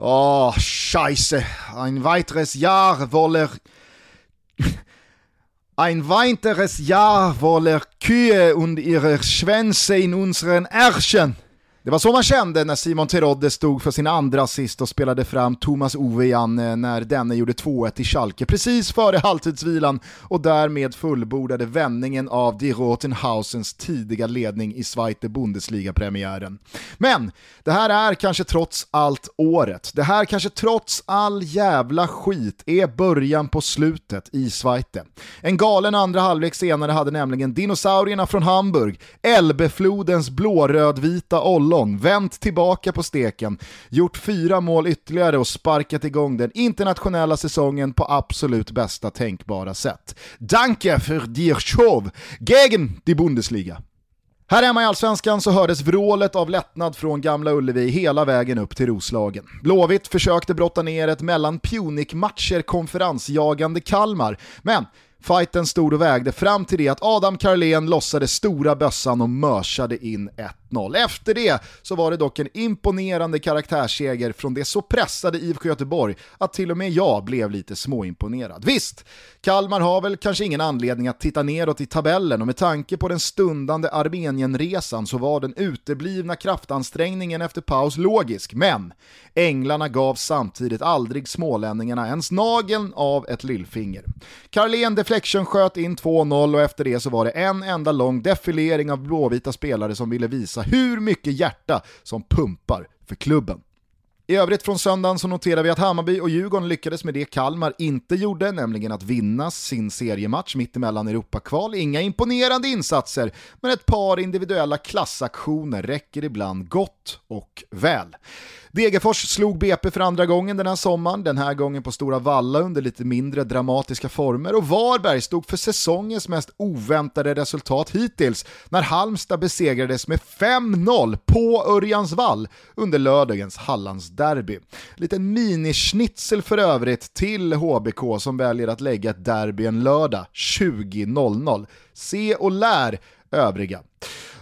Oh, scheiße. Ein weiteres Jahr wolle... Ein weiteres Jahr wolle Kühe und ihre Schwänze in unseren Ärschen. Det var så man kände när Simon Terodde stod för sin andra assist och spelade fram Thomas Ove igen när denne gjorde 2-1 i Schalke precis före halvtidsvilan och därmed fullbordade vändningen av Die Rotenhausens tidiga ledning i Zweite Bundesliga-premiären. Men det här är kanske trots allt året. Det här kanske trots all jävla skit är början på slutet i Zweite. En galen andra halvlek senare hade nämligen dinosaurierna från Hamburg, Elbeflodens blårödvita ollon, vänt tillbaka på steken, gjort fyra mål ytterligare och sparkat igång den internationella säsongen på absolut bästa tänkbara sätt. Danke für dir Show, gegen die Bundesliga. Här hemma i Allsvenskan så hördes vrålet av lättnad från Gamla Ullevi hela vägen upp till Roslagen. Blåvitt försökte brotta ner ett mellan Punic-matcher konferensjagande Kalmar, men Fighten stod och vägde fram till det att Adam Carlén lossade stora bössan och mörsade in 1-0. Efter det så var det dock en imponerande karaktärsseger från det så pressade IFK Göteborg att till och med jag blev lite småimponerad. Visst, Kalmar har väl kanske ingen anledning att titta neråt i tabellen och med tanke på den stundande Armenienresan så var den uteblivna kraftansträngningen efter paus logisk, men Änglarna gav samtidigt aldrig smålänningarna ens nageln av ett lillfinger. Carlén Deflection sköt in 2-0 och efter det så var det en enda lång defilering av blåvita spelare som ville visa hur mycket hjärta som pumpar för klubben. I övrigt från söndagen så noterar vi att Hammarby och Djurgården lyckades med det Kalmar inte gjorde, nämligen att vinna sin seriematch mittemellan Europakval. Inga imponerande insatser, men ett par individuella klassaktioner räcker ibland gott och väl. Degerfors slog BP för andra gången den här sommaren, den här gången på Stora Valla under lite mindre dramatiska former och Varberg stod för säsongens mest oväntade resultat hittills när Halmstad besegrades med 5-0 på Örjansvall under lördagens Hallandsderby. Liten minischnitzel för övrigt till HBK som väljer att lägga ett derby en lördag 20.00. Se och lär övriga.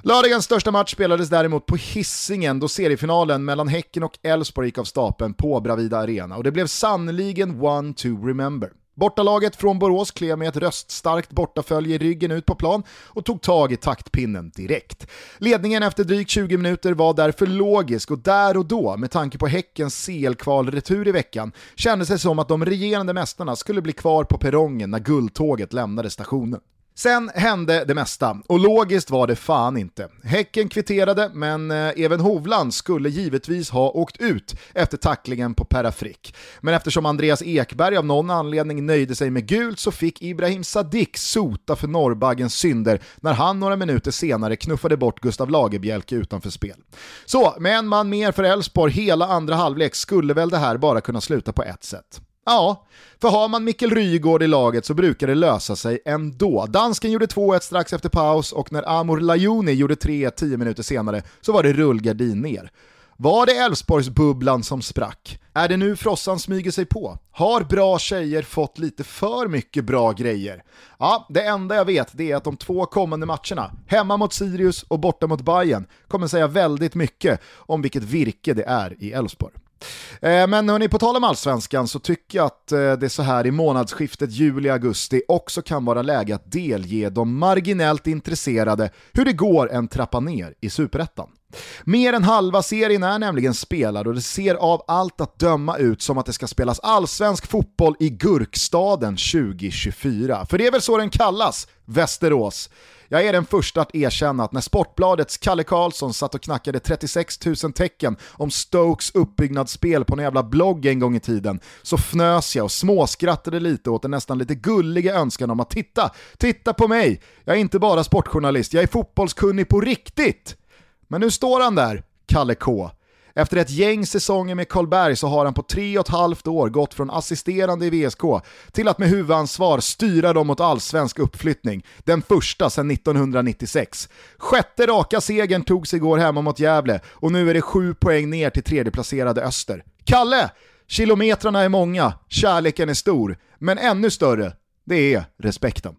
Lördagens största match spelades däremot på hissingen då seriefinalen mellan Häcken och Elfsborg gick av stapeln på Bravida Arena och det blev sannoliken one to remember. Bortalaget från Borås klev med ett röststarkt bortafölje i ryggen ut på plan och tog tag i taktpinnen direkt. Ledningen efter drygt 20 minuter var därför logisk och där och då, med tanke på Häckens CL-kvalretur i veckan, kändes det som att de regerande mästarna skulle bli kvar på perrongen när guldtåget lämnade stationen. Sen hände det mesta, och logiskt var det fan inte. Häcken kvitterade, men eh, även Hovland skulle givetvis ha åkt ut efter tacklingen på Perra Frick. Men eftersom Andreas Ekberg av någon anledning nöjde sig med gult så fick Ibrahim Sadik sota för Norrbaggens synder när han några minuter senare knuffade bort Gustav Lagerbjälke utanför spel. Så, med en man mer för Elfsborg hela andra halvlek skulle väl det här bara kunna sluta på ett sätt. Ja, för har man Mikkel Rygård i laget så brukar det lösa sig ändå. Dansken gjorde 2-1 strax efter paus och när Amor Lajoni gjorde 3-1 10 minuter senare så var det rullgardin ner. Var det Elfsborgsbubblan som sprack? Är det nu frossan smyger sig på? Har bra tjejer fått lite för mycket bra grejer? Ja, det enda jag vet det är att de två kommande matcherna, hemma mot Sirius och borta mot Bayern, kommer säga väldigt mycket om vilket virke det är i Elfsborg. Eh, men hörni, på tal om allsvenskan så tycker jag att eh, det så här i månadsskiftet juli-augusti också kan vara läge att delge de marginellt intresserade hur det går en trappa ner i superettan. Mer än halva serien är nämligen spelad och det ser av allt att döma ut som att det ska spelas allsvensk fotboll i Gurkstaden 2024. För det är väl så den kallas, Västerås. Jag är den första att erkänna att när Sportbladets Kalle Karlsson satt och knackade 36 000 tecken om Stokes uppbyggnadsspel på en jävla blogg en gång i tiden så fnös jag och småskrattade lite åt den nästan lite gulliga önskan om att titta, titta på mig, jag är inte bara sportjournalist, jag är fotbollskunnig på riktigt. Men nu står han där, Kalle K. Efter ett gäng säsonger med Karlberg så har han på tre och ett halvt år gått från assisterande i VSK till att med huvudansvar styra dem mot allsvensk uppflyttning, den första sedan 1996. Sjätte raka segern togs igår hemma mot Gävle och nu är det sju poäng ner till tredjeplacerade Öster. Kalle! Kilometrarna är många, kärleken är stor, men ännu större, det är respekten.